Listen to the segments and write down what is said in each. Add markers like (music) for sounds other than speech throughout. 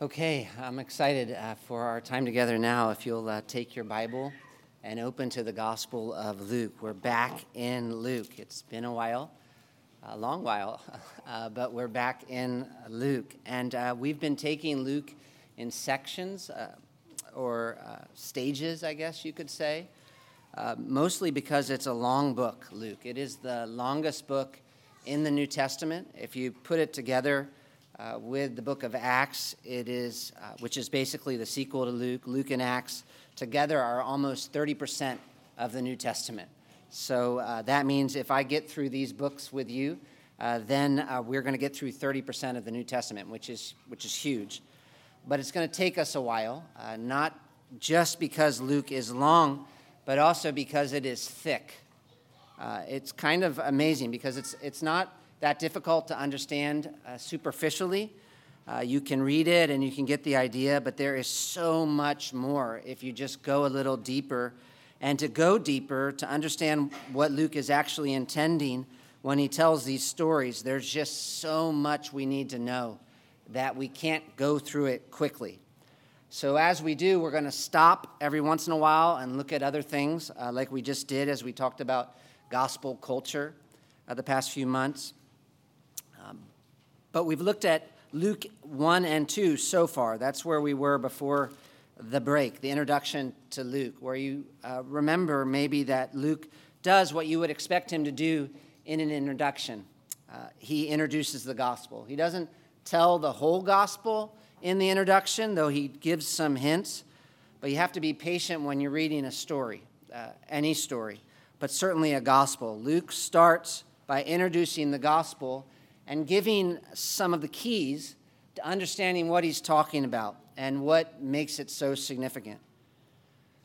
Okay, I'm excited uh, for our time together now. If you'll uh, take your Bible and open to the Gospel of Luke. We're back in Luke. It's been a while, a long while, (laughs) uh, but we're back in Luke. And uh, we've been taking Luke in sections uh, or uh, stages, I guess you could say, mostly because it's a long book, Luke. It is the longest book in the New Testament. If you put it together, uh, with the book of Acts. It is, uh, which is basically the sequel to Luke. Luke and Acts together are almost 30% of the New Testament. So uh, that means if I get through these books with you, uh, then uh, we're going to get through 30% of the New Testament, which is, which is huge. But it's going to take us a while, uh, not just because Luke is long, but also because it is thick. it's kind of amazing because it's, it's not that difficult to understand uh, superficially. Uh, you can read it and you can get the idea, but there is so much more if you just go a little deeper. And to go deeper, to understand what Luke is actually intending when he tells these stories, there's just so much we need to know that we can't go through it quickly. So, as we do, we're going to stop every once in a while and look at other things, uh, like we just did as we talked about gospel culture uh, the past few months. But we've looked at Luke 1 and 2 so far. That's where we were before the break, the introduction to Luke, where you uh, remember maybe that Luke does what you would expect him to do in an introduction. Uh, he introduces the gospel. He doesn't tell the whole gospel in the introduction, though he gives some hints. But you have to be patient when you're reading a story, uh, any story, but certainly a gospel. Luke starts by introducing the gospel and giving some of the keys to understanding what he's talking about and what makes it so significant.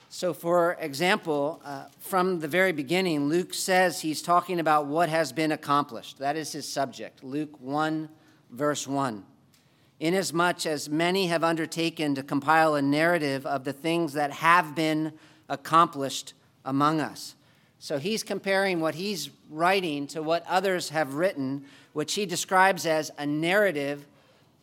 So, for example, uh, from the very beginning, Luke says he's talking about what has been accomplished. That is his subject. Luke 1, verse 1. Inasmuch as many have undertaken to compile a narrative of the things that have been accomplished among us. So he's comparing what he's writing to what others have written which he describes as a narrative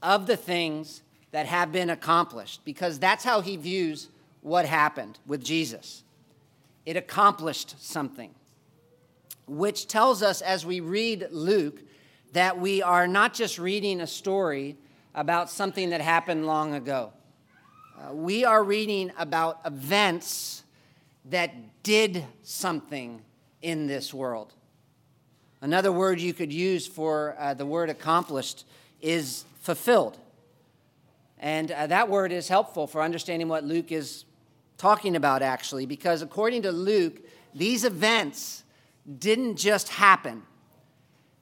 of the things that have been accomplished, because that's how he views what happened with Jesus. It accomplished something, which tells us as we read Luke that we are not just reading a story about something that happened long ago. Uh, we are reading about events that did something in this world. Another word you could use for uh, the word accomplished is fulfilled. And uh, that word is helpful for understanding what Luke is talking about, actually, because according to Luke, these events didn't just happen,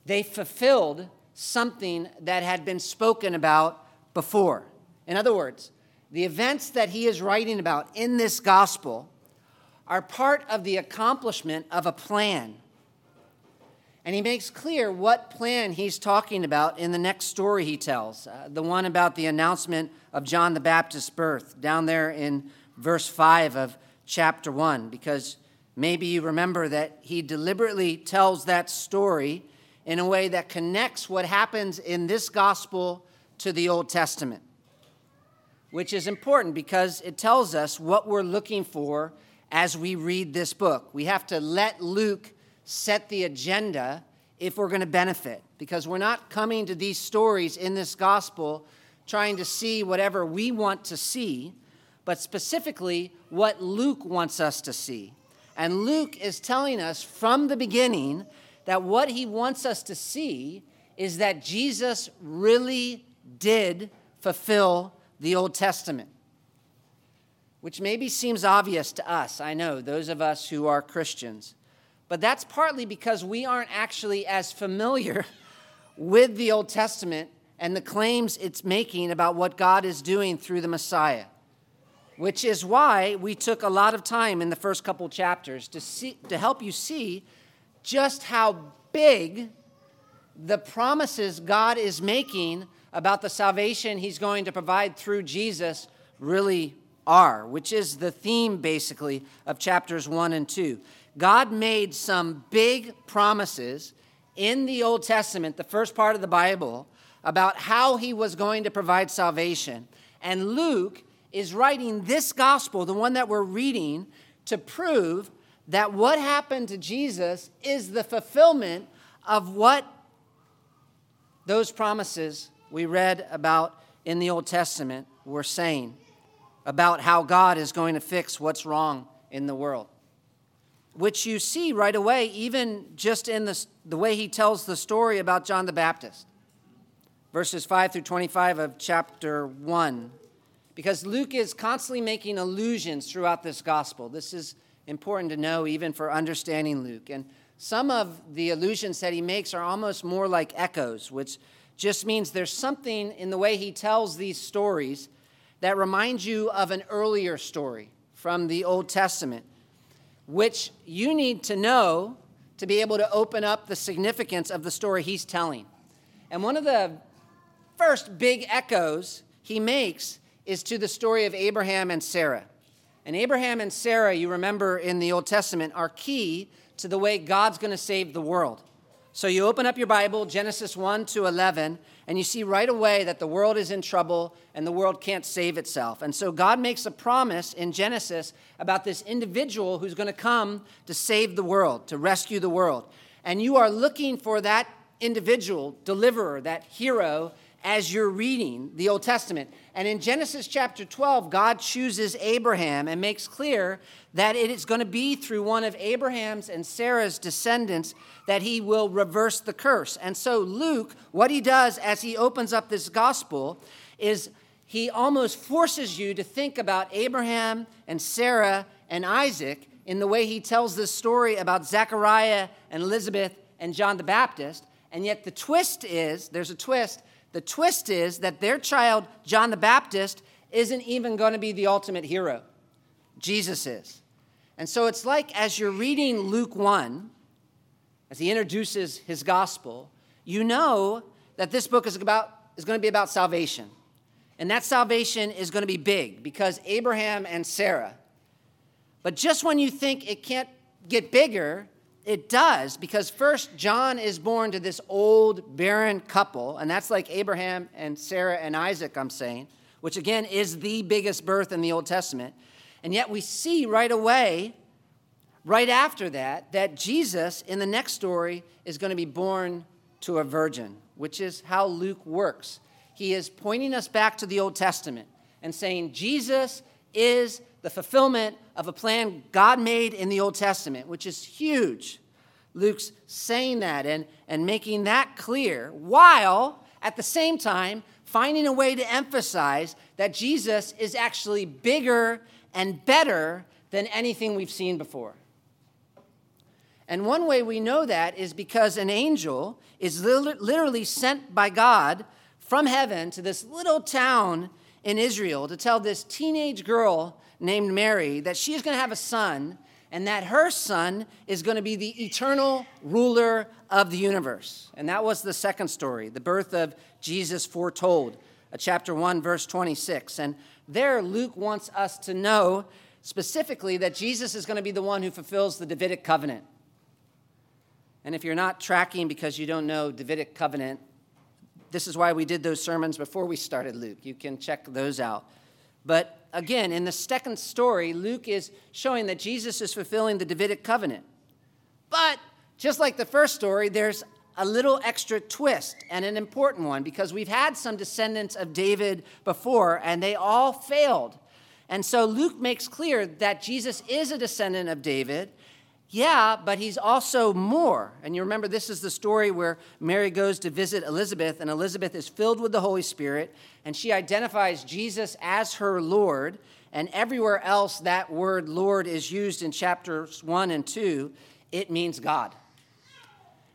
they fulfilled something that had been spoken about before. In other words, the events that he is writing about in this gospel are part of the accomplishment of a plan and he makes clear what plan he's talking about in the next story he tells, uh, the one about the announcement of John the Baptist's birth, down there in verse 5 of chapter 1, because maybe you remember that he deliberately tells that story in a way that connects what happens in this gospel to the Old Testament, which is important because it tells us what we're looking for as we read this book. We have to let Luke set the agenda if we're going to benefit. Because we're not coming to these stories in this gospel trying to see whatever we want to see, but specifically what Luke wants us to see. And Luke is telling us from the beginning that what he wants us to see is that Jesus really did fulfill the Old Testament. Which maybe seems obvious to us, I know, those of us who are Christians. But that's partly because we aren't actually as familiar (laughs) with the Old Testament and the claims it's making about what God is doing through the Messiah. Which is why we took a lot of time in the first couple chapters to, see, to help you see just how big the promises God is making about the salvation He's going to provide through Jesus really are, which is the theme basically of chapters 1 and 2. God made some big promises in the Old Testament, the first part of the Bible, about how he was going to provide salvation. And Luke is writing this gospel, the one that we're reading, to prove that what happened to Jesus is the fulfillment of what those promises we read about in the Old Testament were saying about how God is going to fix what's wrong in the world. Which you see right away, even just in the, the way he tells the story about John the Baptist. Verses 5 through 25 of chapter 1. Because Luke is constantly making allusions throughout this gospel. This is important to know even for understanding Luke. And some of the allusions that he makes are almost more like echoes, which just means there's something in the way he tells these stories that reminds you of an earlier story from the Old Testament, which you need to know to be able to open up the significance of the story he's telling. And one of the first big echoes he makes is to the story of Abraham and Sarah. And Abraham and Sarah, you remember in the Old Testament, are key to the way God's going to save the world. So you open up your Bible, Genesis 1 to 11, and you see right away that the world is in trouble and the world can't save itself. And so God makes a promise in Genesis about this individual who's going to come to save the world, to rescue the world. And you are looking for that individual, deliverer, that hero, as you're reading the Old Testament. And in Genesis chapter 12, God chooses Abraham and makes clear that it is going to be through one of Abraham's and Sarah's descendants that he will reverse the curse. And so, Luke, what he does as he opens up this gospel is he almost forces you to think about Abraham and Sarah and Isaac in the way he tells this story about Zechariah and Elizabeth and John the Baptist. And yet, the twist is there's a twist the twist is that their child, John the Baptist, isn't even going to be the ultimate hero. Jesus is. And so it's like as you're reading Luke 1, as he introduces his gospel, you know that this book is, about, is going to be about salvation. And that salvation is going to be big because Abraham and Sarah. But just when you think it can't get bigger, it does, because first, John is born to this old, barren couple, and that's like Abraham and Sarah and Isaac, I'm saying, which again is the biggest birth in the Old Testament. And yet we see right away, right after that, that Jesus in the next story is going to be born to a virgin, which is how Luke works. He is pointing us back to the Old Testament and saying, Jesus is the fulfillment of a plan God made in the Old Testament, which is huge. Luke's saying that and, and making that clear, while at the same time finding a way to emphasize that Jesus is actually bigger and better than anything we've seen before. And one way we know that is because an angel is literally sent by God from heaven to this little town in Israel to tell this teenage girl named Mary that she is going to have a son and that her son is going to be the eternal ruler of the universe. And that was the second story, the birth of Jesus foretold, Uh, chapter 1, verse 26. And there, Luke wants us to know specifically that Jesus is going to be the one who fulfills the Davidic covenant. And if you're not tracking because you don't know Davidic covenant, this is why we did those sermons before we started Luke. You can check those out. But again, in the second story, Luke is showing that Jesus is fulfilling the Davidic covenant. But just like the first story, there's a little extra twist and an important one because we've had some descendants of David before and they all failed. And so Luke makes clear that Jesus is a descendant of David yeah, but he's also more. And you remember, this is the story where Mary goes to visit Elizabeth, and Elizabeth is filled with the Holy Spirit, and she identifies Jesus as her Lord. And everywhere else that word Lord is used in chapters 1 and 2, it means God.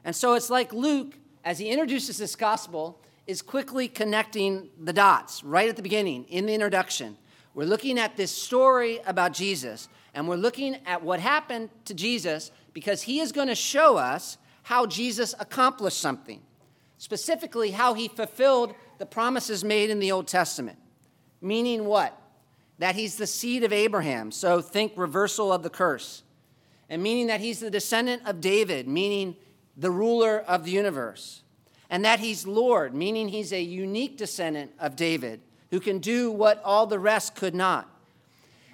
And so it's like Luke, as he introduces this gospel, is quickly connecting the dots right at the beginning in the introduction. We're looking at this story about Jesus and we're looking at what happened to Jesus because he is going to show us how Jesus accomplished something, specifically, how he fulfilled the promises made in the Old Testament. Meaning what? That he's the seed of Abraham, so think reversal of the curse. And meaning that he's the descendant of David, meaning the ruler of the universe. And that he's Lord, meaning he's a unique descendant of David who can do what all the rest could not.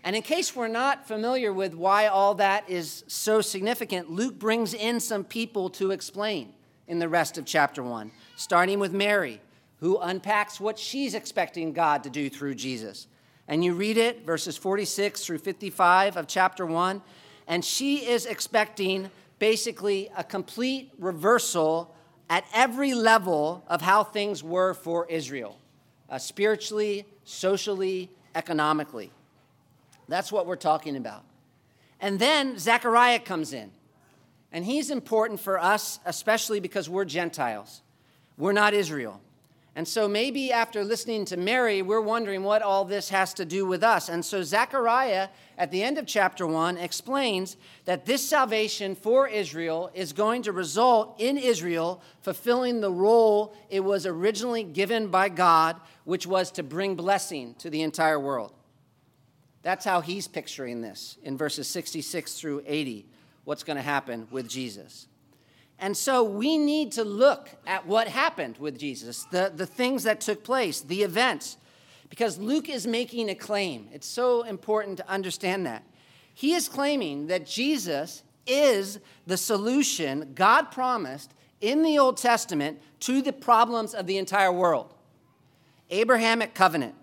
And in case we're not familiar with why all that is so significant, Luke brings in some people to explain in the rest of chapter 1, starting with Mary, who unpacks what she's expecting God to do through Jesus. And you read it, verses 46 through 55 of chapter 1, and she is expecting basically a complete reversal at every level of how things were for Israel uh, spiritually, socially, economically. That's what we're talking about. And then Zechariah comes in. And he's important for us, especially because we're Gentiles. We're not Israel. And so maybe after listening to Mary, we're wondering what all this has to do with us. And so Zechariah, at the end of chapter 1, explains that this salvation for Israel is going to result in Israel fulfilling the role it was originally given by God, which was to bring blessing to the entire world. That's how he's picturing this in verses 66 through 80, what's going to happen with Jesus. And so we need to look at what happened with Jesus, the, the things that took place, the events, because Luke is making a claim. It's so important to understand that. He is claiming that Jesus is the solution God promised in the Old Testament to the problems of the entire world. Abrahamic covenant,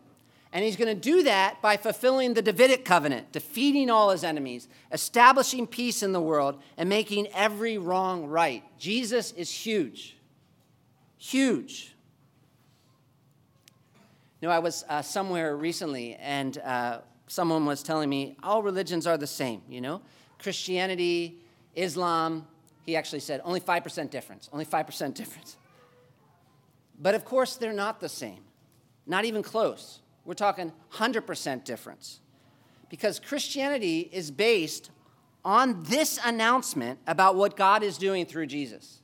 and he's going to do that by fulfilling the Davidic covenant, defeating all his enemies, establishing peace in the world, and making every wrong right. Jesus is huge. Huge. You know, I was uh, somewhere recently, and uh, someone was telling me all religions are the same, you know? Christianity, Islam, he actually said only 5% difference, only 5% difference. But of course, they're not the same, not even close. We're talking 100% difference. Because Christianity is based on this announcement about what God is doing through Jesus.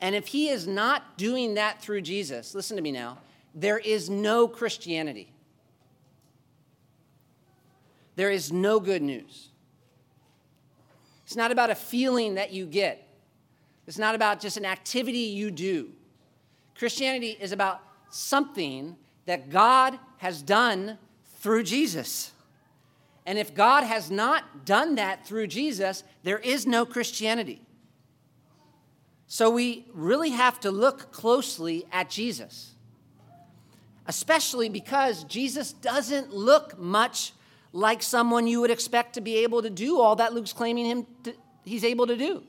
And if he is not doing that through Jesus, listen to me now, there is no Christianity. There is no good news. It's not about a feeling that you get, it's not about just an activity you do. Christianity is about something that God has done through Jesus. And if God has not done that through Jesus, there is no Christianity. So we really have to look closely at Jesus, especially because Jesus doesn't look much like someone you would expect to be able to do all that Luke's claiming him to, he's able to do.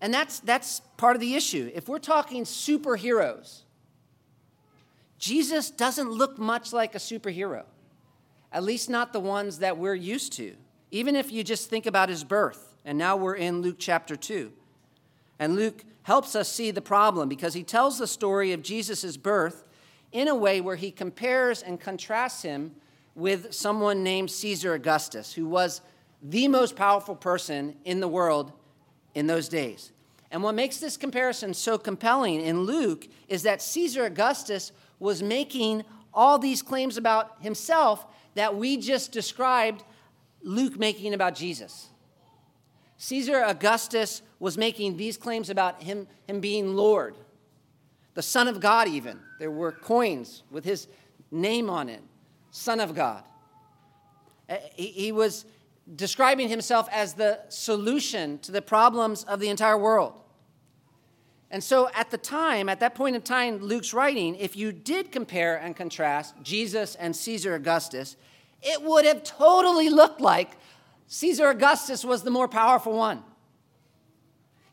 And that's, that's part of the issue. If we're talking superheroes, Jesus doesn't look much like a superhero, at least not the ones that we're used to. Even if you just think about his birth, and now we're in Luke chapter 2. And Luke helps us see the problem because he tells the story of Jesus' birth in a way where he compares and contrasts him with someone named Caesar Augustus, who was the most powerful person in the world in those days. And what makes this comparison so compelling in Luke is that Caesar Augustus was making all these claims about himself that we just described Luke making about Jesus. Caesar Augustus was making these claims about him, him being Lord, the Son of God, even. There were coins with his name on it Son of God. Uh, he, he was describing himself as the solution to the problems of the entire world. And so at the time, at that point in time, Luke's writing, if you did compare and contrast Jesus and Caesar Augustus, it would have totally looked like Caesar Augustus was the more powerful one.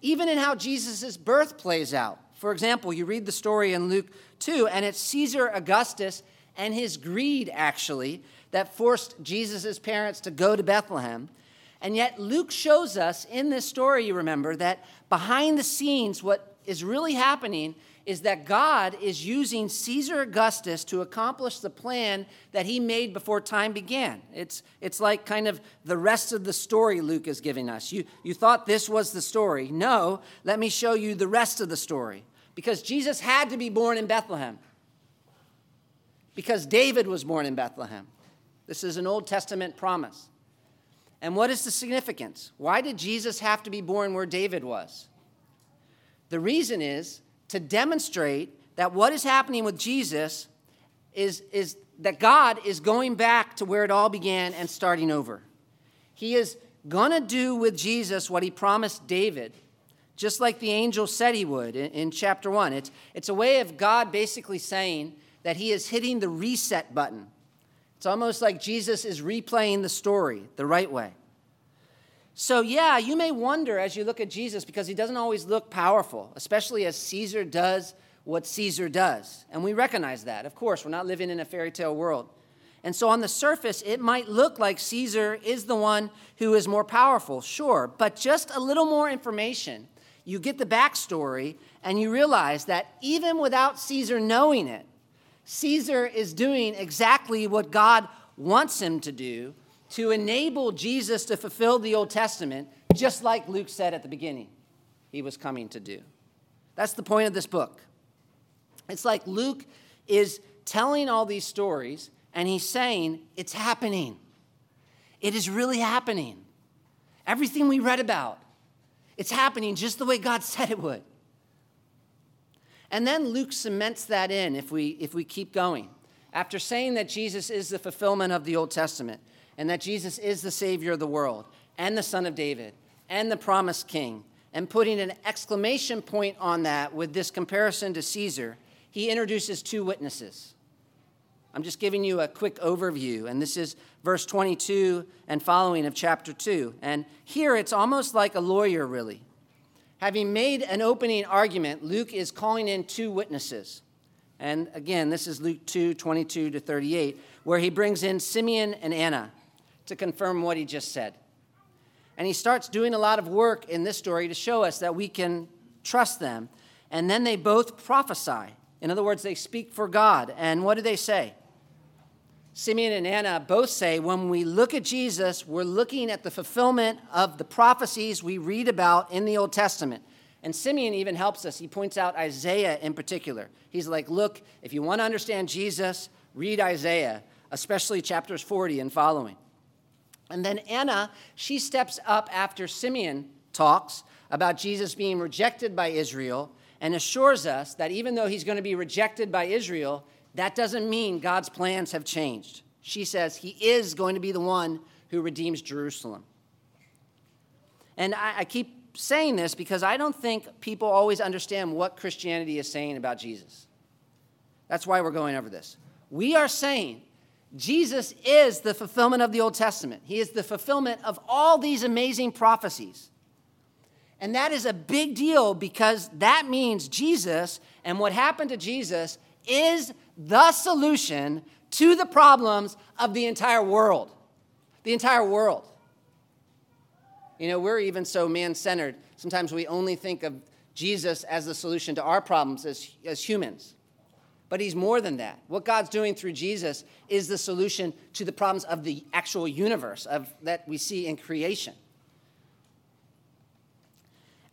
Even in how Jesus' birth plays out. For example, you read the story in Luke 2, and it's Caesar Augustus and his greed, actually, that forced Jesus' parents to go to Bethlehem. And yet, Luke shows us in this story, you remember, that behind the scenes, what is really happening is that God is using Caesar Augustus to accomplish the plan that he made before time began. It's, it's like kind of the rest of the story Luke is giving us. You, you thought this was the story. No, let me show you the rest of the story. Because Jesus had to be born in Bethlehem. Because David was born in Bethlehem. This is an Old Testament promise. And what is the significance? Why did Jesus have to be born where David was? The reason is to demonstrate that what is happening with Jesus is, is that God is going back to where it all began and starting over. He is going to do with Jesus what he promised David, just like the angel said he would in, in chapter 1. It's, it's a way of God basically saying that he is hitting the reset button. It's almost like Jesus is replaying the story the right way. So, yeah, you may wonder as you look at Jesus because he doesn't always look powerful, especially as Caesar does what Caesar does. And we recognize that. Of course, we're not living in a fairy tale world. And so, on the surface, it might look like Caesar is the one who is more powerful, sure, but just a little more information. You get the backstory, and you realize that even without Caesar knowing it, Caesar is doing exactly what God wants him to do to enable Jesus to fulfill the Old Testament, just like Luke said at the beginning he was coming to do. That's the point of this book. It's like Luke is telling all these stories and he's saying, It's happening. It is really happening. Everything we read about, it's happening just the way God (laughs) said it would. And then Luke cements that in if we, if we keep going. After saying that Jesus is the fulfillment of the Old Testament, and that Jesus is the Savior of the world and the Son of David and the promised King, and putting an exclamation point on that with this comparison to Caesar, he introduces two witnesses. I'm just giving you a quick overview, and this is verse 22 and following of chapter 2. And here it's almost like a lawyer, really. Having made an opening argument, Luke is calling in two witnesses. And again, this is Luke 2 22 to 38, where he brings in Simeon and Anna to confirm what he just said. And he starts doing a lot of work in this story to show us that we can trust them. And then they both prophesy. In other words, they speak for God. And what do they say? Simeon and Anna both say when we look at Jesus, we're looking at the fulfillment of the prophecies we read about in the Old Testament. And Simeon even helps us. He points out Isaiah in particular. He's like, look, if you want to understand Jesus, read Isaiah, especially chapters 40 and following. And then Anna, she steps up after Simeon talks about Jesus being rejected by Israel and assures us that even though he's going to be rejected by Israel, that doesn't mean God's plans have changed. She says he is going to be the one who redeems Jerusalem. And I, I keep saying this because I don't think people always understand what Christianity is saying about Jesus. That's why we're going over this. We are saying Jesus is the fulfillment of the Old Testament. He is the fulfillment of all these amazing prophecies. And that is a big deal because that means Jesus and what happened to Jesus is the solution to the problems of the entire world. The entire world. You know, we're even so man centered. Sometimes we only think of Jesus as the solution to our problems as, as humans. But he's more than that. What God's doing through Jesus is the solution to the problems of the actual universe of, that we see in creation.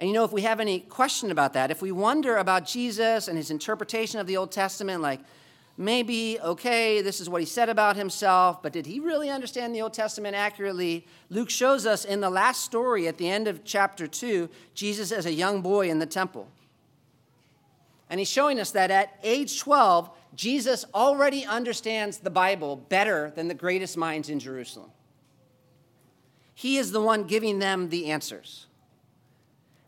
And you know, if we have any question about that, if we wonder about Jesus and his interpretation of the Old Testament, like maybe, okay, this is what he said about himself, but did he really understand the Old Testament accurately? Luke shows us in the last story at the end of chapter 2, Jesus as a young boy in the temple. And he's showing us that at age 12, Jesus already understands the Bible better than the greatest minds in Jerusalem. He is the one giving them the answers.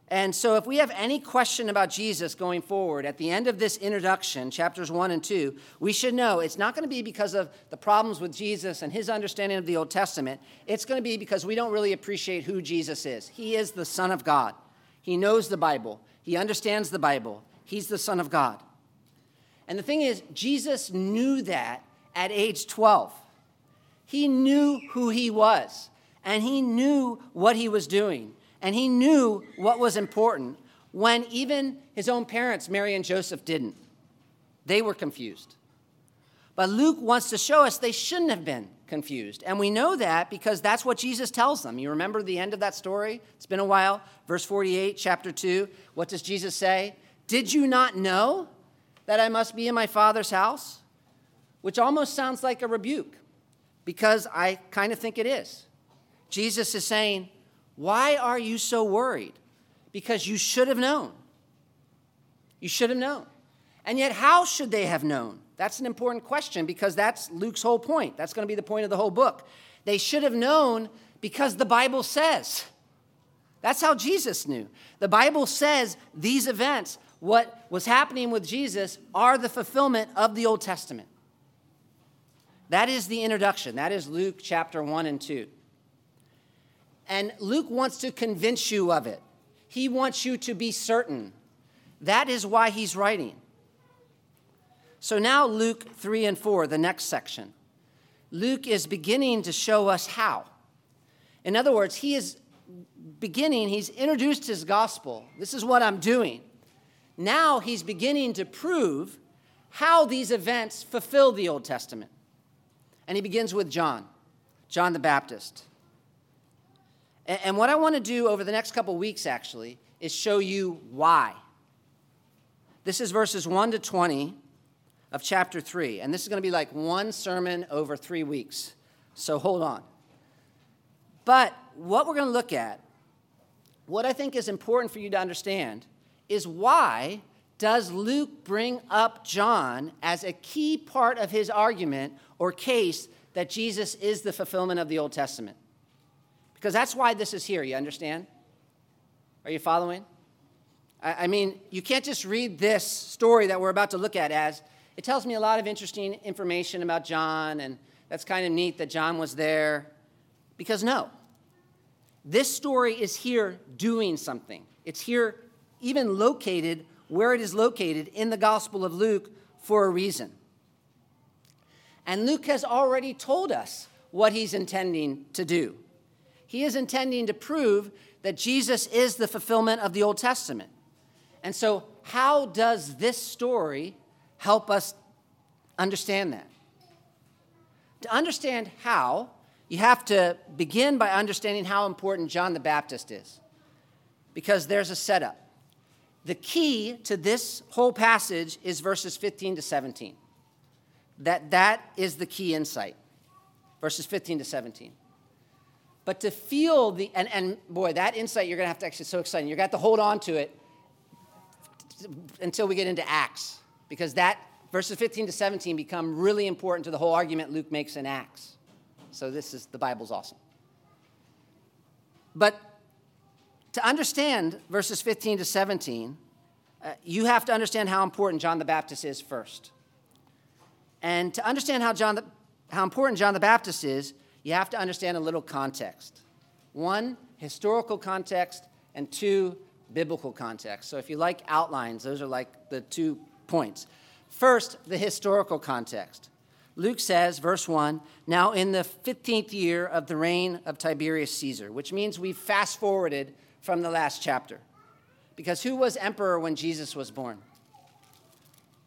And so, if we have any question about Jesus going forward at the end of this introduction, chapters one and two, we should know it's not going to be because of the problems with Jesus and his understanding of the Old Testament. It's going to be because we don't really appreciate who Jesus is. He is the Son of God, he knows the Bible, he understands the Bible, He's the Son of God. And the thing is, Jesus knew that at age 12. He knew who he was, and he knew what he was doing, and he knew what was important when even his own parents, Mary and Joseph, didn't. They were confused. But Luke wants to show us they shouldn't have been confused. And we know that because that's what Jesus tells them. You remember the end of that story? It's been a while. Verse 48, chapter 2. What does Jesus say? Did you not know that I must be in my Father's house? Which almost sounds like a rebuke because I kind of think it is. Jesus is saying, Why are you so worried? Because you should have known. You should have known. And yet, how should they have known? That's an important question because that's Luke's whole point. That's going to be the point of the whole book. They should have known because the Bible says. That's how Jesus knew. The Bible says these events, what was happening with Jesus, are the fulfillment of the Old Testament. That is the introduction. That is Luke chapter 1 and 2. And Luke wants to convince you of it, he wants you to be certain. That is why he's writing. So now, Luke 3 and 4, the next section. Luke is beginning to show us how. In other words, he is beginning, he's introduced his gospel. This is what I'm doing. Now he's beginning to prove how these events fulfill the Old Testament. And he begins with John, John the Baptist. And what I want to do over the next couple weeks, actually, is show you why. This is verses 1 to 20 of chapter 3. And this is going to be like one sermon over three weeks. So hold on. But what we're going to look at, what I think is important for you to understand, is why does Luke bring up John as a key part of his argument or case that Jesus is the fulfillment of the Old Testament? Because that's why this is here, you understand? Are you following? I, mean, you can't just read this story that we're about to look at as it tells me a lot of interesting information about John, and that's kind of neat that John was there. Because no, this story is here doing something. It's here, even located where it is located in the Gospel of Luke for a reason. And Luke has already told us what he's intending to do. He is intending to prove that Jesus is the fulfillment of the Old Testament. And so, how does this story help us understand that. To understand how, you have to begin by understanding how important John the Baptist is, because there's a setup. The key to this whole passage is verses 15 to 17. That that is the key insight. Verses 15 to 17. But to feel the, and, and boy, that insight you're to have to actually, so exciting. You're to have to hold on to it until we get into Acts, because that verses 15 to 17 become really important to the whole argument Luke makes in Acts. So this is the Bible's awesome. But to understand verses 15 to 17, uh, you have to understand how important John the Baptist is first. And to understand how, John the, how important John the Baptist is, you have to understand a little context. One, historical context, and two, biblical context. So if you like outlines, those are like the two points. First, the historical context. Luke says, verse 1, now in the 15th year of the reign of Tiberius Caesar, which means we've fast forwarded from the last chapter. Because who was emperor when Jesus was born?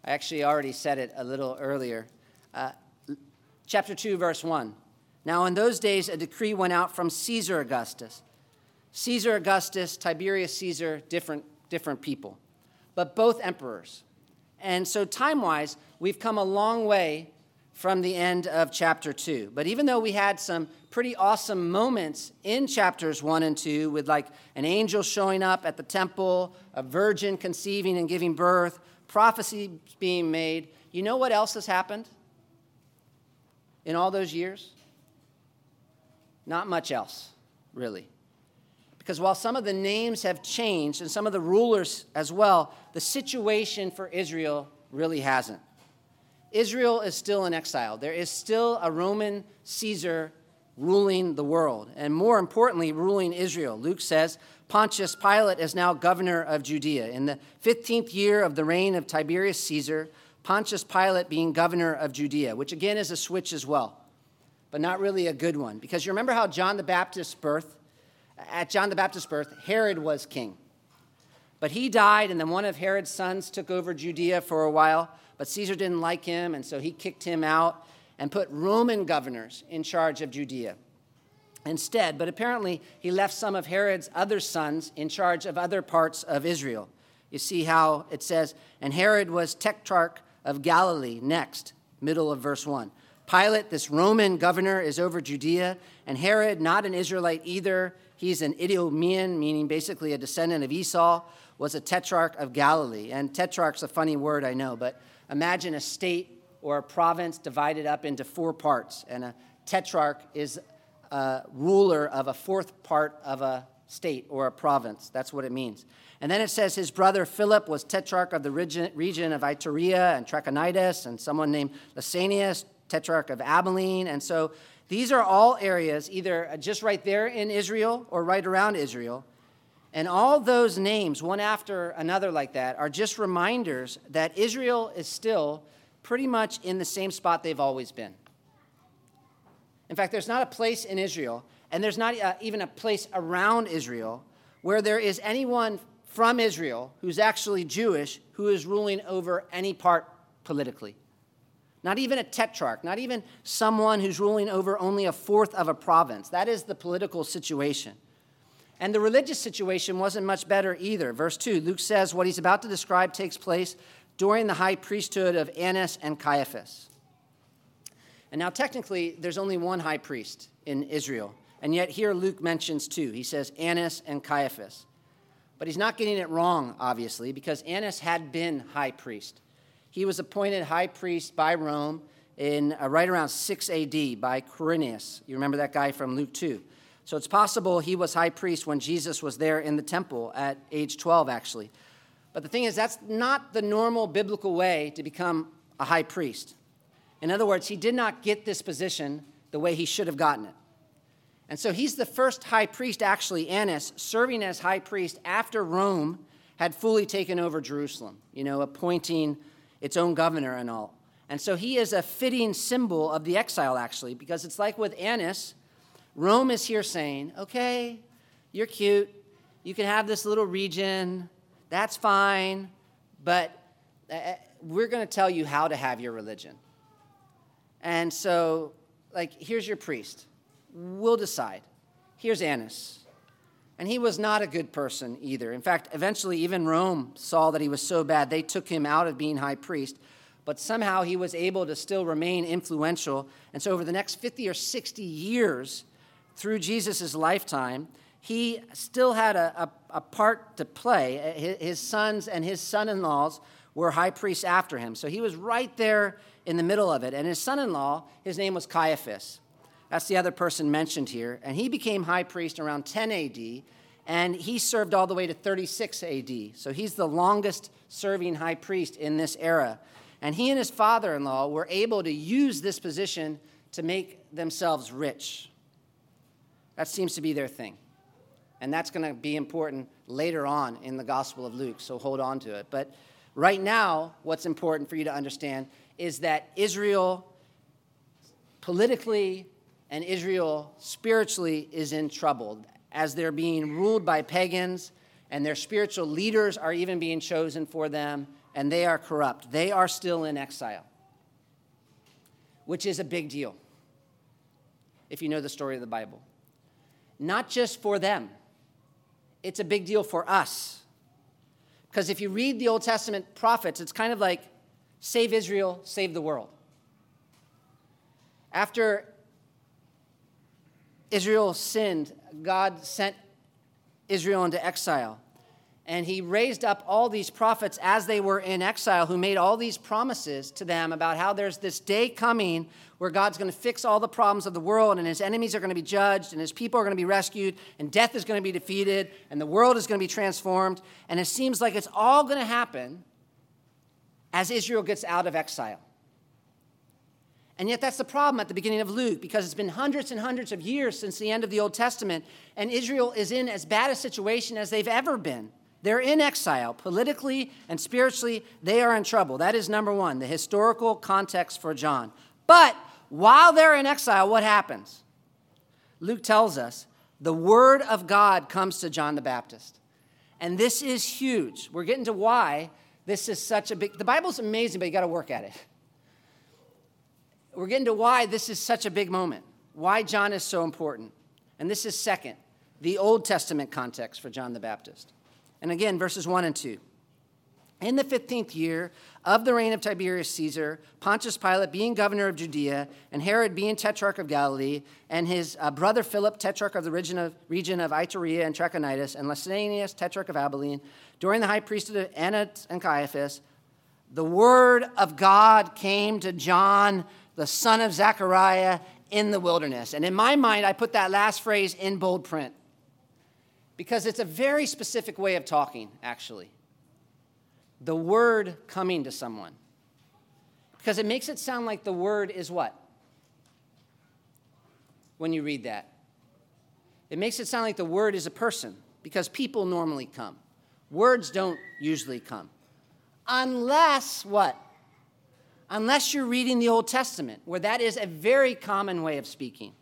I actually already said it a little earlier. Uh, chapter 2, verse 1. Now, in those days, a decree went out from Caesar Augustus. Caesar Augustus, Tiberius Caesar, different, different people, but both emperors. And so, time wise, we've come a long way from the end of chapter 2. But even though we had some pretty awesome moments in chapters 1 and 2, with like an angel showing up at the temple, a virgin conceiving and giving birth, prophecy being made, you know what else has happened in all those years? Not much else, really. Because while some of the names have changed and some of the rulers as well, the situation for Israel really hasn't. Israel is still in exile. There is still a Roman Caesar ruling the world, and more importantly, ruling Israel. Luke says Pontius Pilate is now governor of Judea. In the 15th year of the reign of Tiberius Caesar, Pontius Pilate being governor of Judea, which again is a switch as well, but not really a good one. Because you remember how John the Baptist's birth at John the Baptist's birth, Herod was king. But he died, and then one of Herod's sons took over Judea for a while. But Caesar didn't like him, and so he kicked him out and put Roman governors in charge of Judea instead. But apparently, he left some of Herod's other sons in charge of other parts of Israel. You see how it says, and Herod was tetrarch of Galilee next, middle of verse 1. Pilate, this Roman governor, is over Judea, and Herod, not an Israelite either, He's an Idumean, meaning basically a descendant of Esau, was a tetrarch of Galilee. And tetrarch's a funny word, I know, but imagine a state or a province divided up into four parts. And a tetrarch is a ruler of a fourth part of a state or a province. That's what it means. And then it says his brother Philip was tetrarch of the region, of Iturea and Trachonitis, and someone named Lysanias, tetrarch of Abilene. And so these are all areas, either just right there in Israel or right around Israel. And all those names, one after another like that, are just reminders that Israel is still pretty much in the same spot they've always been. In fact, there's not a place in Israel, and there's not uh, even a place around Israel where there is anyone from Israel who's actually Jewish who is ruling over any part politically. Not even a tetrarch, not even someone who's ruling over only a fourth of a province. That is the political situation. And the religious situation wasn't much better either. Verse 2, Luke says what he's about to describe takes place during the high priesthood of Annas and Caiaphas. And now, technically, there's only one high priest in Israel. And yet, here Luke mentions two. He says Annas and Caiaphas. But he's not getting it wrong, obviously, because Annas had been high priest. He was appointed high priest by Rome in uh, right around 6 AD by Quirinius. You remember that guy from Luke 2. So it's possible he was high priest when Jesus was there in the temple at age 12, actually. But the thing is, that's not the normal biblical way to become a high priest. In other words, he did not get this position the way he should have gotten it. And so he's the first high priest, actually, Annas, serving as high priest after Rome had fully taken over Jerusalem, you know, appointing its own governor and all. And so he is a fitting symbol of the exile, actually, because it's like with Annas, Rome is here saying, okay, you're cute. You can have this little region. That's fine. But uh, we're going to tell you how to have your religion. And so, like, here's your priest We'll decide. Here's Annas. And he was not a good person either. In fact, eventually, even Rome saw that he was so bad, they took him out of being high priest. But somehow he was able to still remain influential. And so, over the next 50 or 60 years, through Jesus' lifetime, he still had a, a, a part to play. His sons and his son in laws were high priests after him. So he was right there in the middle of it. And his son in law, his name was Caiaphas. That's the other person mentioned here. And he became high priest around 10 AD, and he served all the way to 36 AD. So he's the longest serving high priest in this era. And he and his father in law were able to use this position to make themselves rich. That seems to be their thing. And that's going to be important later on in the Gospel of Luke, so hold on to it. But right now, what's important for you to understand is that Israel politically and Israel spiritually is in trouble as they're being ruled by pagans and their spiritual leaders are even being chosen for them and they are corrupt. They are still in exile, which is a big deal if you know the story of the Bible. Not just for them, it's a big deal for us. Because if you read the Old Testament prophets, it's kind of like save Israel, save the world. After Israel sinned, God sent Israel into exile. And he raised up all these prophets as they were in exile who made all these promises to them about how there's this day coming where God's going to fix all the problems of the world and his enemies are going to be judged and his people are going to be rescued and death is going to be defeated and the world is going to be transformed. And it seems like it's all going to happen as Israel gets out of exile. And yet, that's the problem at the beginning of Luke because it's been hundreds and hundreds of years since the end of the Old Testament, and Israel is in as bad a situation as they've ever been. They're in exile. Politically and spiritually, they are in trouble. That is number one, the historical context for John. But while they're in exile, what happens? Luke tells us the word of God comes to John the Baptist. And this is huge. We're getting to why this is such a big. The Bible's amazing, but you got to work at it we're getting to why this is such a big moment, why John is so important. And this is second, the Old Testament context for John the Baptist. And again, verses 1 and 2. In the 15th year of the reign of Tiberius Caesar, Pontius Pilate being governor of Judea, and Herod being tetrarch of Galilee, and his uh, brother Philip, tetrarch of the region of, region of Iturea and Trachonitis, and Lysanias, tetrarch of Abilene, during the high priesthood of Annas and Caiaphas, The word of God came to John, the son of Zechariah, in the wilderness. And in my mind, I put that last phrase in bold print because it's a very specific way of talking, actually. The word coming to someone. Because it makes it sound like the word is what? When you read that, it makes it sound like the word is a person because people normally come. Words don't usually come. Unless what? Unless you're reading the Old Testament, where that is a very common way of speaking,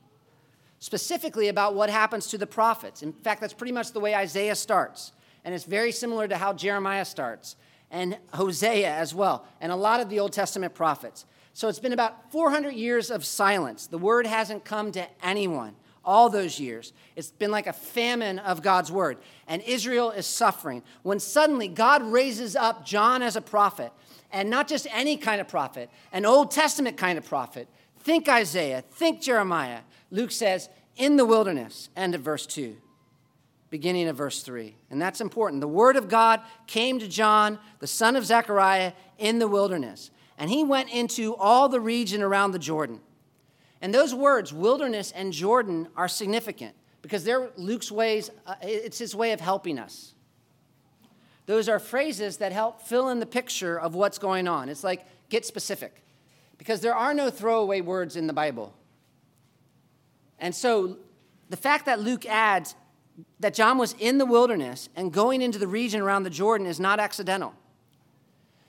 specifically about what happens to the prophets. In fact, that's pretty much the way Isaiah starts, and it's very similar to how Jeremiah starts, and Hosea as well, and a lot of the Old Testament prophets. So it's been about 400 years of silence. The word hasn't come to anyone all those years. It's been like a famine of God's word, and Israel is suffering. When suddenly God raises up John as a prophet, and not just any kind of prophet, an Old Testament kind of prophet. Think Isaiah, think Jeremiah. Luke says, in the wilderness, end of verse 2, beginning of verse 3. And that's important. The word of God came to John, the son of Zechariah, in the wilderness. And he went into all the region around the Jordan. And those words, wilderness and Jordan, are significant because they're Luke's ways, uh, it's his way of helping us. Those are phrases that help fill in the picture of what's going on. It's like, get specific, because there are no throwaway words in the Bible. And so the fact that Luke adds that John was in the wilderness and going into the region around the Jordan is not accidental.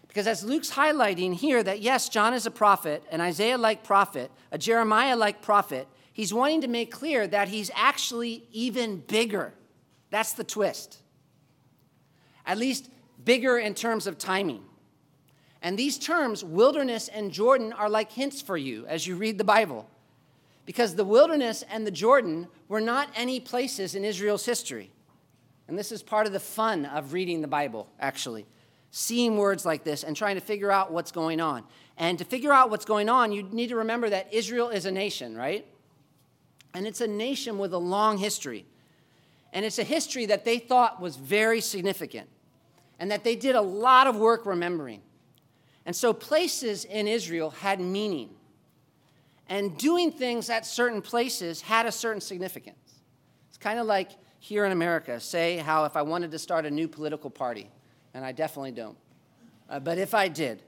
Because as Luke's highlighting here that yes, John is a prophet, an Isaiah like prophet, a Jeremiah like prophet, he's wanting to make clear that he's actually even bigger. That's the twist. At least bigger in terms of timing. And these terms, wilderness and Jordan, are like hints for you as you read the Bible. Because the wilderness and the Jordan were not any places in Israel's history. And this is part of the fun of reading the Bible, actually seeing words like this and trying to figure out what's going on. And to figure out what's going on, you need to remember that Israel is a nation, right? And it's a nation with a long history. And it's a history that they thought was very significant and that they did a lot of work remembering. And so places in Israel had meaning. And doing things at certain places had a certain significance. It's kind of like here in America, say how if I wanted to start a new political party, and I definitely don't. Uh, but if I did,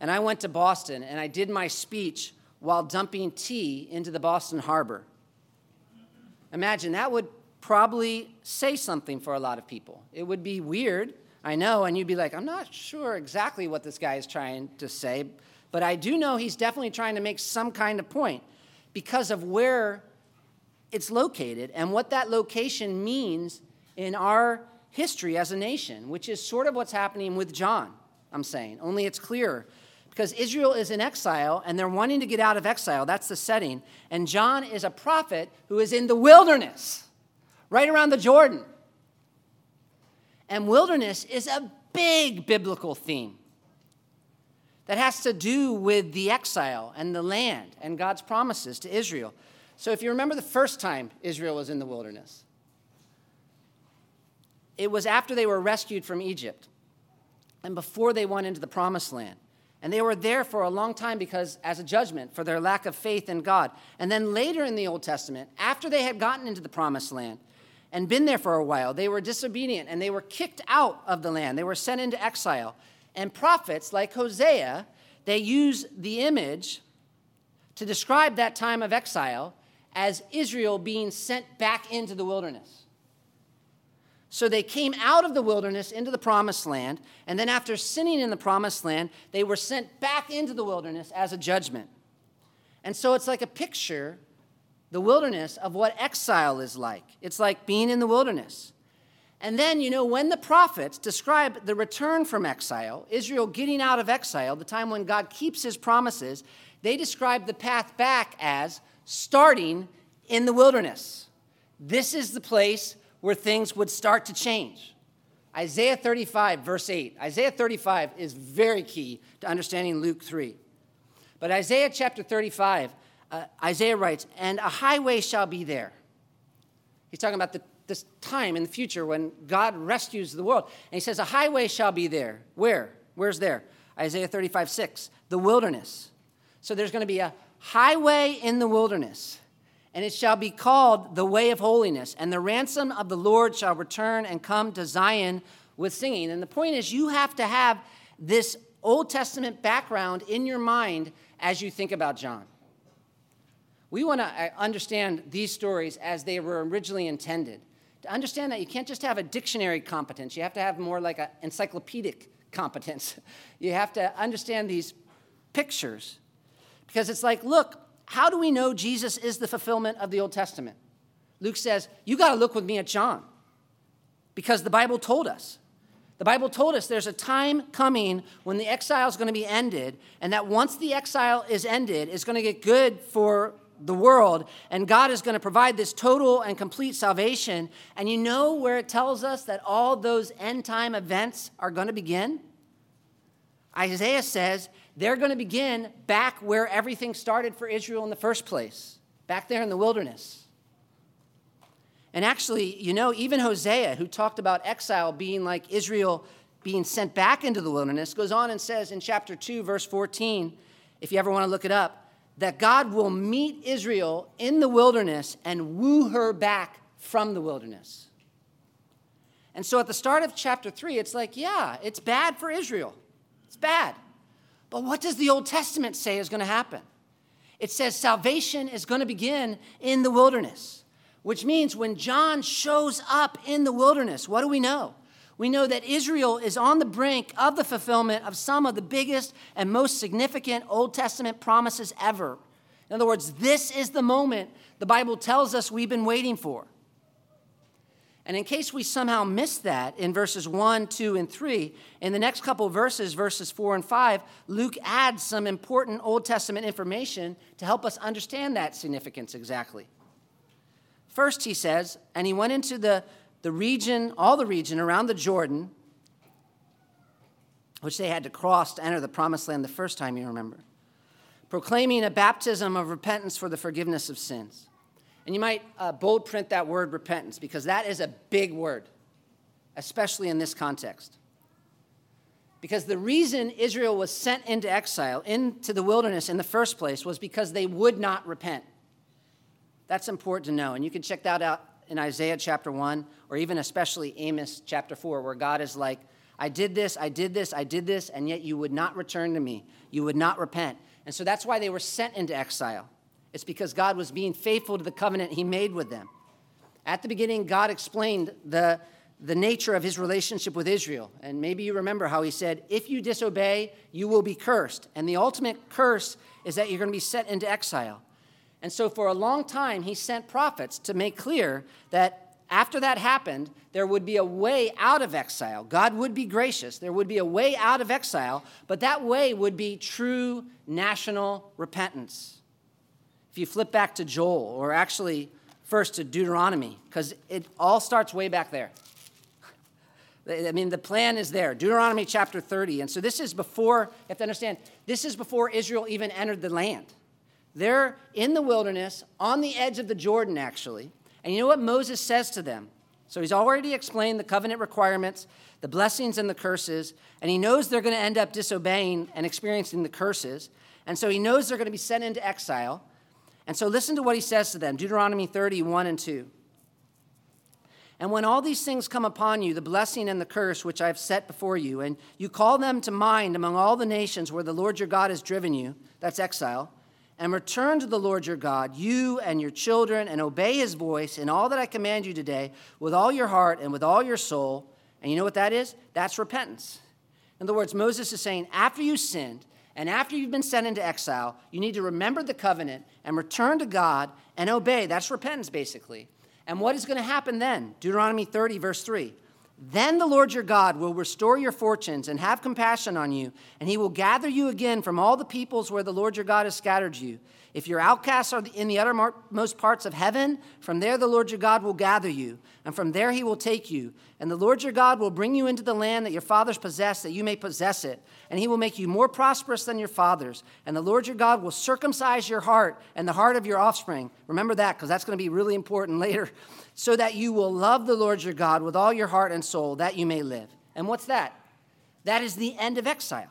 and I went to Boston and I did my speech while dumping tea into the Boston Harbor, imagine that would probably say something for a lot of people. It would be weird, I know, and you'd be like, I'm not sure exactly what this guy is trying to say, but I do know he's definitely trying to make some kind of point because of where it's located and what that location means in our history as a nation, which is sort of what's happening with John, I'm saying, only it's clearer. Because Israel is in exile and they're wanting to get out of exile. That's the setting. And John is a prophet who is in the wilderness, right around the Jordan. And wilderness is a big biblical theme that has to do with the exile and the land and God's promises to Israel. So, if you remember the first time Israel was in the wilderness, it was after they were rescued from Egypt and before they went into the promised land. And they were there for a long time because, as a judgment for their lack of faith in God. And then later in the Old Testament, after they had gotten into the promised land and been there for a while, they were disobedient and they were kicked out of the land. They were sent into exile. And prophets like Hosea, they use the image to describe that time of exile as Israel being sent back into the wilderness. So they came out of the wilderness into the promised land, and then after sinning in the promised land, they were sent back into the wilderness as a judgment. And so it's like a picture, the wilderness, of what exile is like. It's like being in the wilderness. And then, you know, when the prophets describe the return from exile, Israel getting out of exile, the time when God keeps his promises, they describe the path back as starting in the wilderness. This is the place where things would start to change. Isaiah 35, verse 8. Isaiah 35 is very key to understanding Luke 3. But Isaiah chapter 35, uh, Isaiah writes, And a highway shall be there. He's talking about the, this time in the future when God rescues the world. And he says, A highway shall be there. Where? Where's there? Isaiah 35, 6, the wilderness. So there's going to be a highway in the wilderness, and it shall be called the way of holiness, and the ransom of the Lord shall return and come to Zion with singing. And the point is, you have to have this Old Testament background in your mind as you think about John. We want to uh, understand these stories as they were originally intended. To understand that you can't just have a dictionary competence, you have to have more like an encyclopedic competence. (laughs) You have to understand these pictures because it's like, look, how do we know Jesus is the fulfillment of the Old Testament? Luke says, You got to look with me at John because the Bible told us. The Bible told us there's a time coming when the exile is going to be ended, and that once the exile is ended, it's going to get good for the world, and God is going to provide this total and complete salvation. And you know where it tells us that all those end time events are going to begin? Isaiah says they're going to begin back where everything started for Israel in the first place, back there in the wilderness. And actually, you know, even Hosea, who talked about exile being like Israel being sent back into the wilderness, goes on and says in chapter 2, verse 14, if you ever want to look it up, that God will meet Israel in the wilderness and woo her back from the wilderness. And so at the start of chapter 3, it's like, yeah, it's bad for Israel. It's bad. But what does the Old Testament say is going to happen? It says salvation is going to begin in the wilderness which means when John shows up in the wilderness, what do we know? We know that Israel is on the brink of the fulfillment of some of the biggest and most significant Old Testament promises ever. In other words, this is the moment the Bible tells us we've been waiting for. And in case we somehow missed that in verses 1, 2, and 3, in the next couple verses, verses 4 and 5, Luke adds some important Old Testament information to help us understand that significance exactly. First, he says, and he went into the, the region, all the region around the Jordan, which they had to cross to enter the promised land the first time, you remember, proclaiming a baptism of repentance for the forgiveness of sins. And you might uh, bold print that word repentance because that is a big word, especially in this context. Because the reason Israel was sent into exile, into the wilderness in the first place, was because they would not repent. That's important to know. And you can check that out in Isaiah chapter 1, or even especially Amos chapter 4, where God is like, I did this, I did this, I did this, and yet you would not return to me. You would not repent. And so that's why they were sent into exile. It's because God was being faithful to the covenant he made with them. At the beginning, God explained the, the nature of his relationship with Israel. And maybe you remember how he said, If you disobey, you will be cursed. And the ultimate curse is that you're going to be sent into exile. And so, for a long time, he sent prophets to make clear that after that happened, there would be a way out of exile. God would be gracious. There would be a way out of exile, but that way would be true national repentance. If you flip back to Joel, or actually first to Deuteronomy, because it all starts way back there. I mean, the plan is there. Deuteronomy chapter 30. And so this is before, you have to understand, this is before Israel even entered the land. They're in the wilderness, on the edge of the Jordan, actually. And you know what Moses says to them? So he's already explained the covenant requirements, the blessings and the curses, and he knows they're going to end up disobeying and experiencing the curses. And so he knows they're going to be sent into exile. And so listen to what he says to them Deuteronomy 31 and 2. And when all these things come upon you, the blessing and the curse which I have set before you, and you call them to mind among all the nations where the Lord your God has driven you, that's exile and return to the Lord your God, you and your children, and obey his voice in all that I command you today with all your heart and with all your soul. And you know what that is? That's repentance. In other words, Moses is saying, after you sinned and after you've been sent into exile, you need to remember the covenant and return to God and obey. That's repentance, basically. And what is going to happen then? Deuteronomy 30, verse 3. Then the Lord your God will restore your fortunes and have compassion on you, and he will gather you again from all the peoples where the Lord your God has scattered you. If your outcasts are in the uttermost parts of heaven, from there the Lord your God will gather you, and from there he will take you. And the Lord your God will bring you into the land that your fathers possessed, that you may possess it. And he will make you more prosperous than your fathers. And the Lord your God will circumcise your heart and the heart of your offspring. Remember that, because that's going to be really important (laughs) later. So that you will love the Lord your God with all your heart and soul, that you may live. And what's that? That is the end of exile.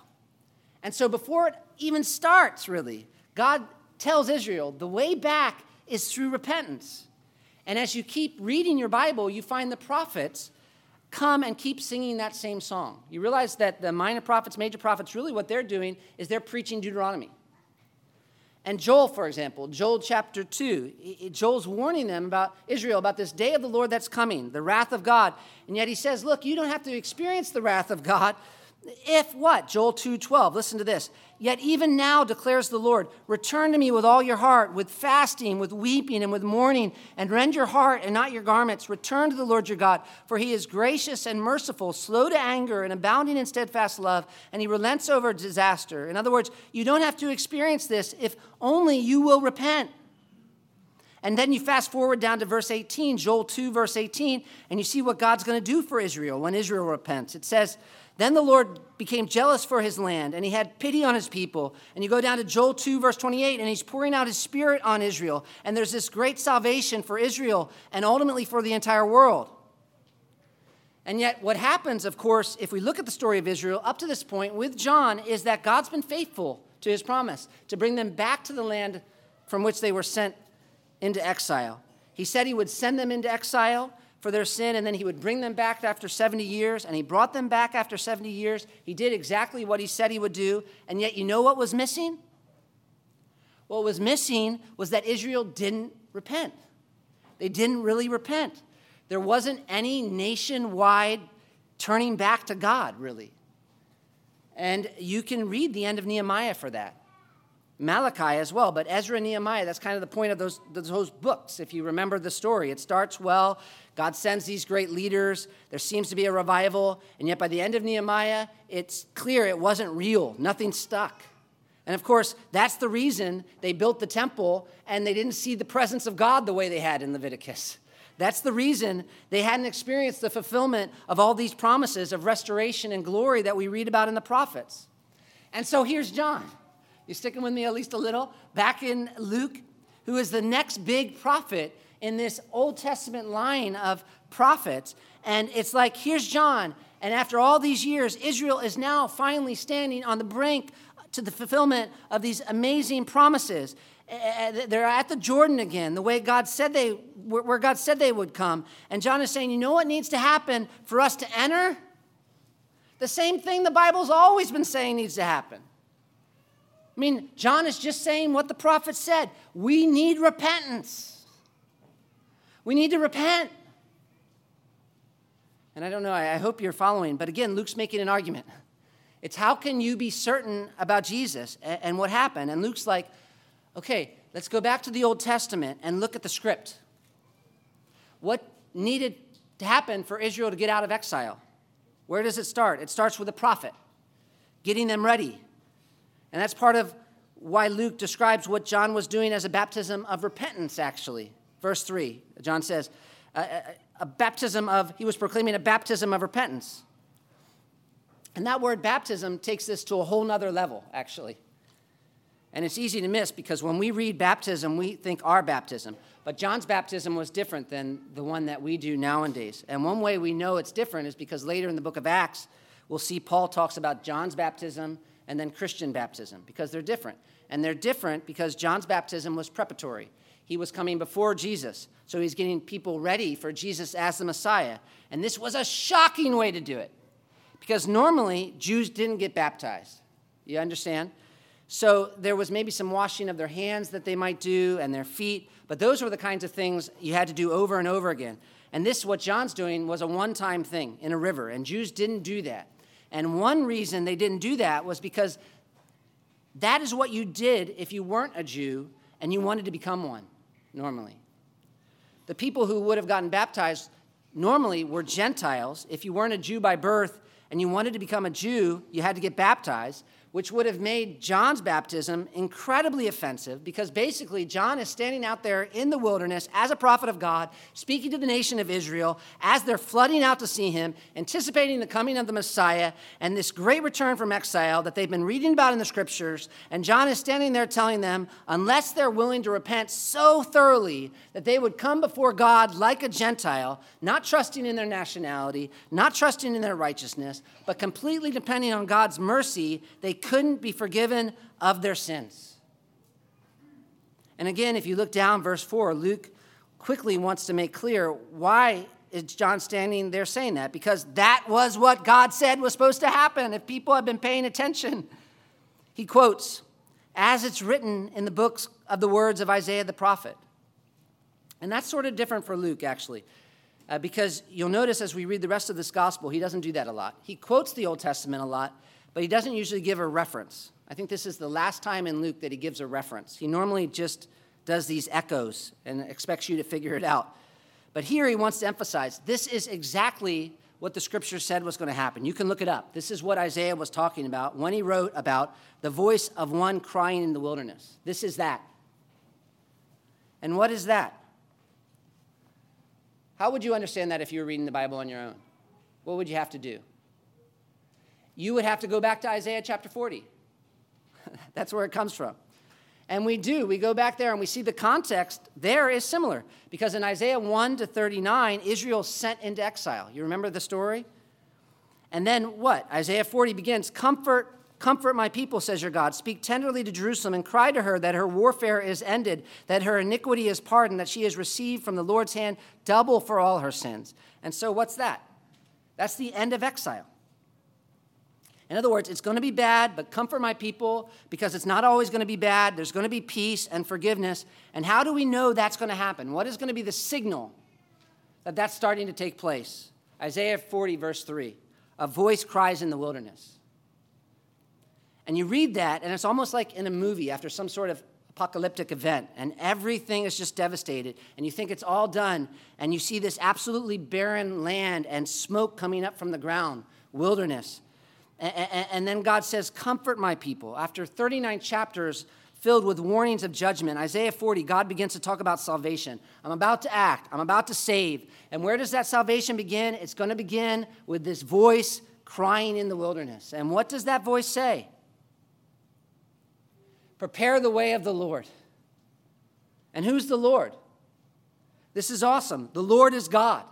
And so before it even starts, really, God tells Israel the way back is through repentance. And as you keep reading your Bible, you find the prophets come and keep singing that same song. You realize that the minor prophets, major prophets, really what they're doing is they're preaching Deuteronomy. And Joel, for example, Joel chapter 2, Joel's warning them about Israel, about this day of the Lord that's coming, the wrath of God. And yet he says, Look, you don't have to experience the wrath of God if what? Joel 2:12. Listen to this. Yet even now declares the Lord, return to me with all your heart, with fasting, with weeping and with mourning, and rend your heart and not your garments. Return to the Lord your God, for he is gracious and merciful, slow to anger and abounding in steadfast love, and he relents over disaster. In other words, you don't have to experience this if only you will repent. And then you fast forward down to verse 18, Joel 2, verse 18, and you see what God's going to do for Israel when Israel repents. It says, then the Lord became jealous for his land, and he had pity on his people. And you go down to Joel 2, verse 28, and he's pouring out his spirit on Israel. And there's this great salvation for Israel and ultimately for the entire world. And yet, what happens, of course, if we look at the story of Israel up to this point with John, is that God's been faithful to his promise to bring them back to the land from which they were sent into exile. He said he would send them into exile for their sin, and then he would bring them back after 70 years, and he brought them back after 70 years. He did exactly what he said he would do, and yet you know what was missing? What was missing was that Israel didn't repent. They didn't really repent. There wasn't any nationwide turning back to God, really. And you can read the end of Nehemiah for that. Malachi as well, but Ezra and Nehemiah, that's kind of the point of those, those books, if you remember the story. It starts well, God sends these great leaders, there seems to be a revival, and yet by the end of Nehemiah, it's clear it wasn't real, nothing stuck. And of course, that's the reason they built the temple and they didn't see the presence of God the way they had in Leviticus. That's the reason they hadn't experienced the fulfillment of all these promises of restoration and glory that we read about in the prophets. And so here's John. You sticking with me at least a little? Back in Luke, who is the next big prophet in this Old Testament line of prophets. And it's like, here's John. And after all these years, Israel is now finally standing on the brink to the fulfillment of these amazing promises. Eh, eh, eh, they're at the Jordan again, the way God said they, where God said they would come. And John is saying, you know what needs to happen for us to enter? The same thing the Bible's always been saying needs to happen. I mean, John is just saying what the prophet said. We need repentance. We need to repent. And I don't know, I hope you're following, but again, Luke's making an argument. It's how can you be certain about Jesus and what happened? And Luke's like, okay, let's go back to the Old Testament and look at the script. What needed to happen for Israel to get out of exile? Where does it start? It starts with a prophet, getting them ready, and that's part of why Luke describes what John was doing as a baptism of repentance, actually. Verse 3, John says, a, a, baptism of, he was proclaiming a baptism of repentance. And that word baptism takes this to a whole nother level, actually. And it's easy to miss because when we read baptism, we think our baptism. But John's baptism was different than the one that we do nowadays. And one way we know it's different is because later in the book of Acts, we'll see Paul talks about John's baptism and then Christian baptism because they're different. And they're different because John's baptism was preparatory. He was coming before Jesus, so he's getting people ready for Jesus as the Messiah. And this was a shocking way to do it because normally Jews didn't get baptized. You understand? So there was maybe some washing of their hands that they might do and their feet, but those were the kinds of things you had to do over and over again. And this, what John's doing, was a one time thing in a river, and Jews didn't do that. And one reason they didn't do that was because that is what you did if you weren't a Jew and you wanted to become one, normally. The people who would have gotten baptized normally were Gentiles. If you weren't a Jew by birth and you wanted to become a Jew, you had to get baptized which would have made John's baptism incredibly offensive because basically John is standing out there in the wilderness as a prophet of God, speaking to the nation of Israel as they're flooding out to see him, anticipating the coming of the Messiah and this great return from exile that they've been reading about in the scriptures. And John is standing there telling them, unless they're willing to repent so thoroughly that they would come before God like a Gentile, not trusting in their nationality, not trusting in their righteousness, but completely depending on God's mercy, they couldn't be forgiven of their sins. And again, if you look down verse 4, Luke quickly wants to make clear why is John standing there saying that? Because that was what God said was supposed to happen if people had been paying attention. He quotes, as it's written in the books of the words of Isaiah the prophet. And that's sort of different for Luke, actually, uh, because you'll notice as we read the rest of this gospel, he doesn't do that a lot. He quotes the Old Testament a lot, but he doesn't usually give a reference. I think this is the last time in Luke that he gives a reference. He normally just does these echoes and expects you to figure it out. But here he wants to emphasize this is exactly what the scripture said was going to happen. You can look it up. This is what Isaiah was talking about when he wrote about the voice of one crying in the wilderness. This is that. And what is that? How would you understand that if you were reading the Bible on your own? What would you have to do? You would have to go back to Isaiah chapter 40. (laughs) That's where it comes from. And we do. We go back there and we see the context there is similar. Because in Isaiah 1 to 39, Israel sent into exile. You remember the story? And then what? Isaiah 40 begins Comfort, comfort my people, says your God. Speak tenderly to Jerusalem and cry to her that her warfare is ended, that her iniquity is pardoned, that she has received from the Lord's hand double for all her sins. And so what's that? That's the end of exile. In other words, it's going to be bad, but comfort my people because it's not always going to be bad. There's going to be peace and forgiveness. And how do we know that's going to happen? What is going to be the signal that that's starting to take place? Isaiah 40, verse 3 A voice cries in the wilderness. And you read that, and it's almost like in a movie after some sort of apocalyptic event, and everything is just devastated, and you think it's all done, and you see this absolutely barren land and smoke coming up from the ground, wilderness. And then God says, Comfort my people. After 39 chapters filled with warnings of judgment, Isaiah 40, God begins to talk about salvation. I'm about to act, I'm about to save. And where does that salvation begin? It's going to begin with this voice crying in the wilderness. And what does that voice say? Prepare the way of the Lord. And who's the Lord? This is awesome. The Lord is God.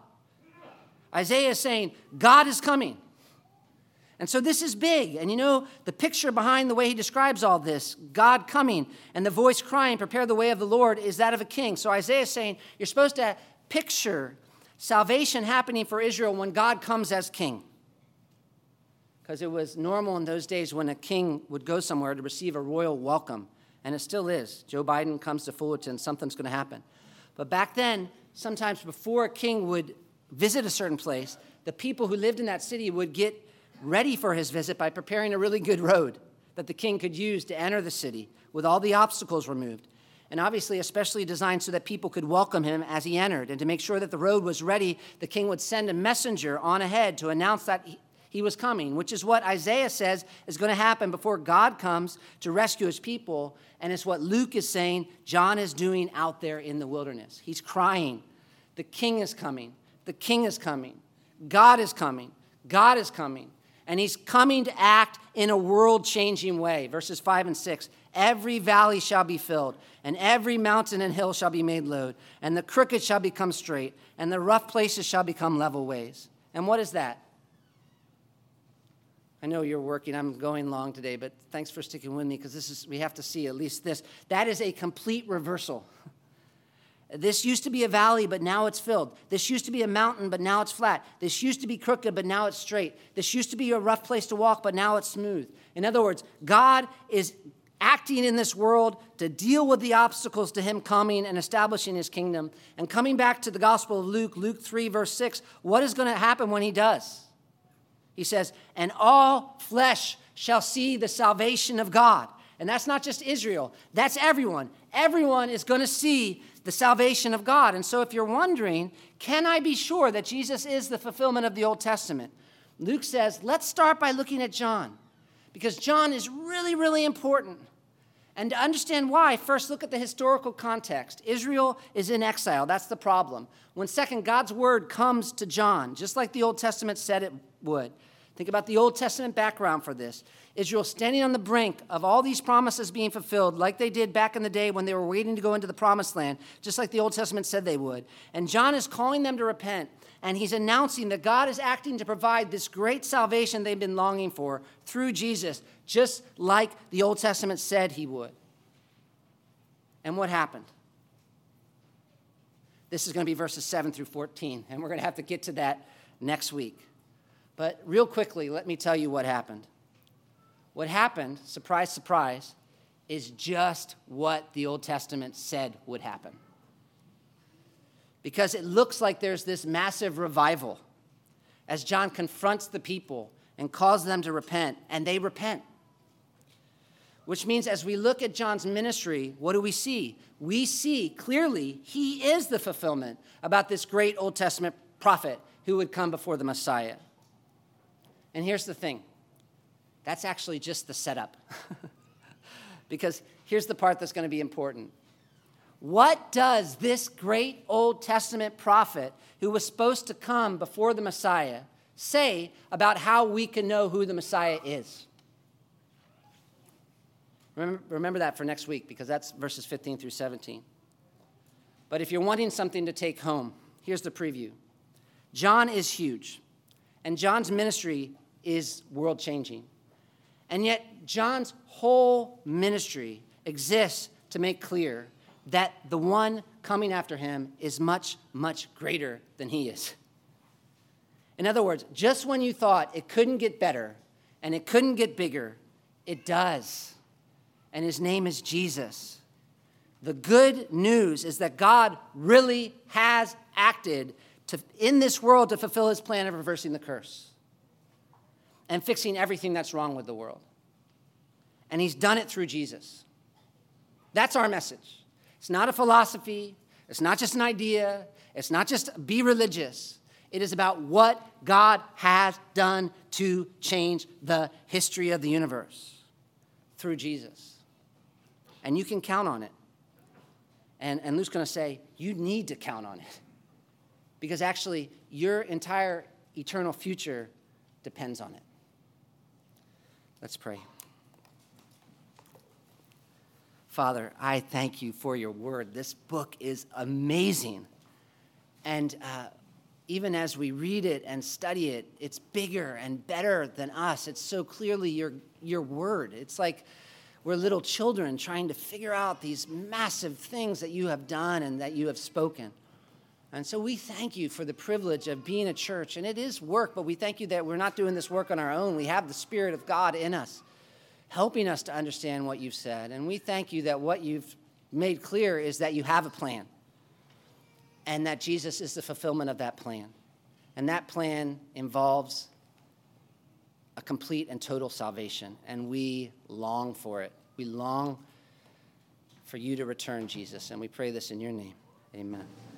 Isaiah is saying, God is coming. And so this is big. And you know, the picture behind the way he describes all this, God coming and the voice crying, prepare the way of the Lord, is that of a king. So Isaiah is saying, you're supposed to picture salvation happening for Israel when God comes as king. Because it was normal in those days when a king would go somewhere to receive a royal welcome. And it still is. Joe Biden comes to Fullerton, something's going to happen. But back then, sometimes before a king would visit a certain place, the people who lived in that city would get ready for his visit by preparing a really good road that the king could use to enter the city with all the obstacles removed. And obviously, especially designed so that people could welcome him as he entered. And to make sure that the road was ready, the king would send a messenger on ahead to announce that he was coming, which is what Isaiah says is going to happen before God comes to rescue his people. And it's what Luke is saying John is doing out there in the wilderness. He's crying, The king is coming. The king is coming. God is coming. God is coming and he's coming to act in a world changing way. Verses 5 and 6 Every valley shall be filled, and every mountain and hill shall be made low, and the crooked shall become straight, and the rough places shall become level ways. And what is that? I know you're working. I'm going long today, but thanks for sticking with me because this is we have to see at least this. That is a complete reversal. This used to be a valley, but now it's filled. This used to be a mountain, but now it's flat. This used to be crooked, but now it's straight. This used to be a rough place to walk, but now it's smooth. In other words, God is acting in this world to deal with the obstacles to him coming and establishing his kingdom. And coming back to the Gospel of Luke, Luke 3, verse 6, what is going to happen when he does? He says, And all flesh shall see the salvation of God. And that's not just Israel, that's everyone. Everyone is going to see the salvation of God. And so, if you're wondering, can I be sure that Jesus is the fulfillment of the Old Testament? Luke says, let's start by looking at John, because John is really, really important. And to understand why, first look at the historical context. Israel is in exile. That's the problem. When second, God's word comes to John, just like the Old Testament said it would. Think about the Old Testament background for this. Israel standing on the brink of all these promises being fulfilled, like they did back in the day when they were waiting to go into the promised land, just like the Old Testament said they would. And John is calling them to repent, and he's announcing that God is acting to provide this great salvation they've been longing for through Jesus, just like the Old Testament said he would. And what happened? This is going to be verses 7 through 14, and we're going to have to get to that next week. But real quickly, let me tell you what happened. What happened, surprise, surprise, is just what the Old Testament said would happen. Because it looks like there's this massive revival as John confronts the people and calls them to repent, and they repent. Which means, as we look at John's ministry, what do we see? We see clearly he is the fulfillment about this great Old Testament prophet who would come before the Messiah. And here's the thing that's actually just the setup. (laughs) because here's the part that's going to be important. What does this great Old Testament prophet who was supposed to come before the Messiah say about how we can know who the Messiah is? Remember, remember, that for next week because that's verses 15 through 17. But if you're wanting something to take home, here's the preview John is huge, and John's ministry is world changing. And yet, John's whole ministry exists to make clear that the one coming after him is much, much greater than he is. In other words, just when you thought it couldn't get better and it couldn't get bigger, it does. And his name is Jesus. The good news is that God really has acted to, in this world to fulfill his plan of reversing the curse and fixing everything that's wrong with the world. And he's done it through Jesus. That's our message. It's not a philosophy, it's not just an idea, it's not just be religious. It is about what God has done to change the history of the universe through Jesus. And you can count on it. And, and Luke's going to say, you need to count on it. Because actually, your entire eternal future depends on it. Let's pray. Father, I thank you for your word. This book is amazing. And uh, even as we read it and study it, it's bigger and better than us. It's so clearly your, your word. It's like we're little children trying to figure out these massive things that you have done and that you have spoken. And so we thank you for the privilege of being a church. And it is work, but we thank you that we're not doing this work on our own. We have the Spirit of God in us, helping us to understand what you've said. And we thank you that what you've made clear is that you have a plan and that Jesus is the fulfillment of that plan. And that plan involves a complete and total salvation. And we long for it. We long for you to return, Jesus. And we pray this in your name. Amen.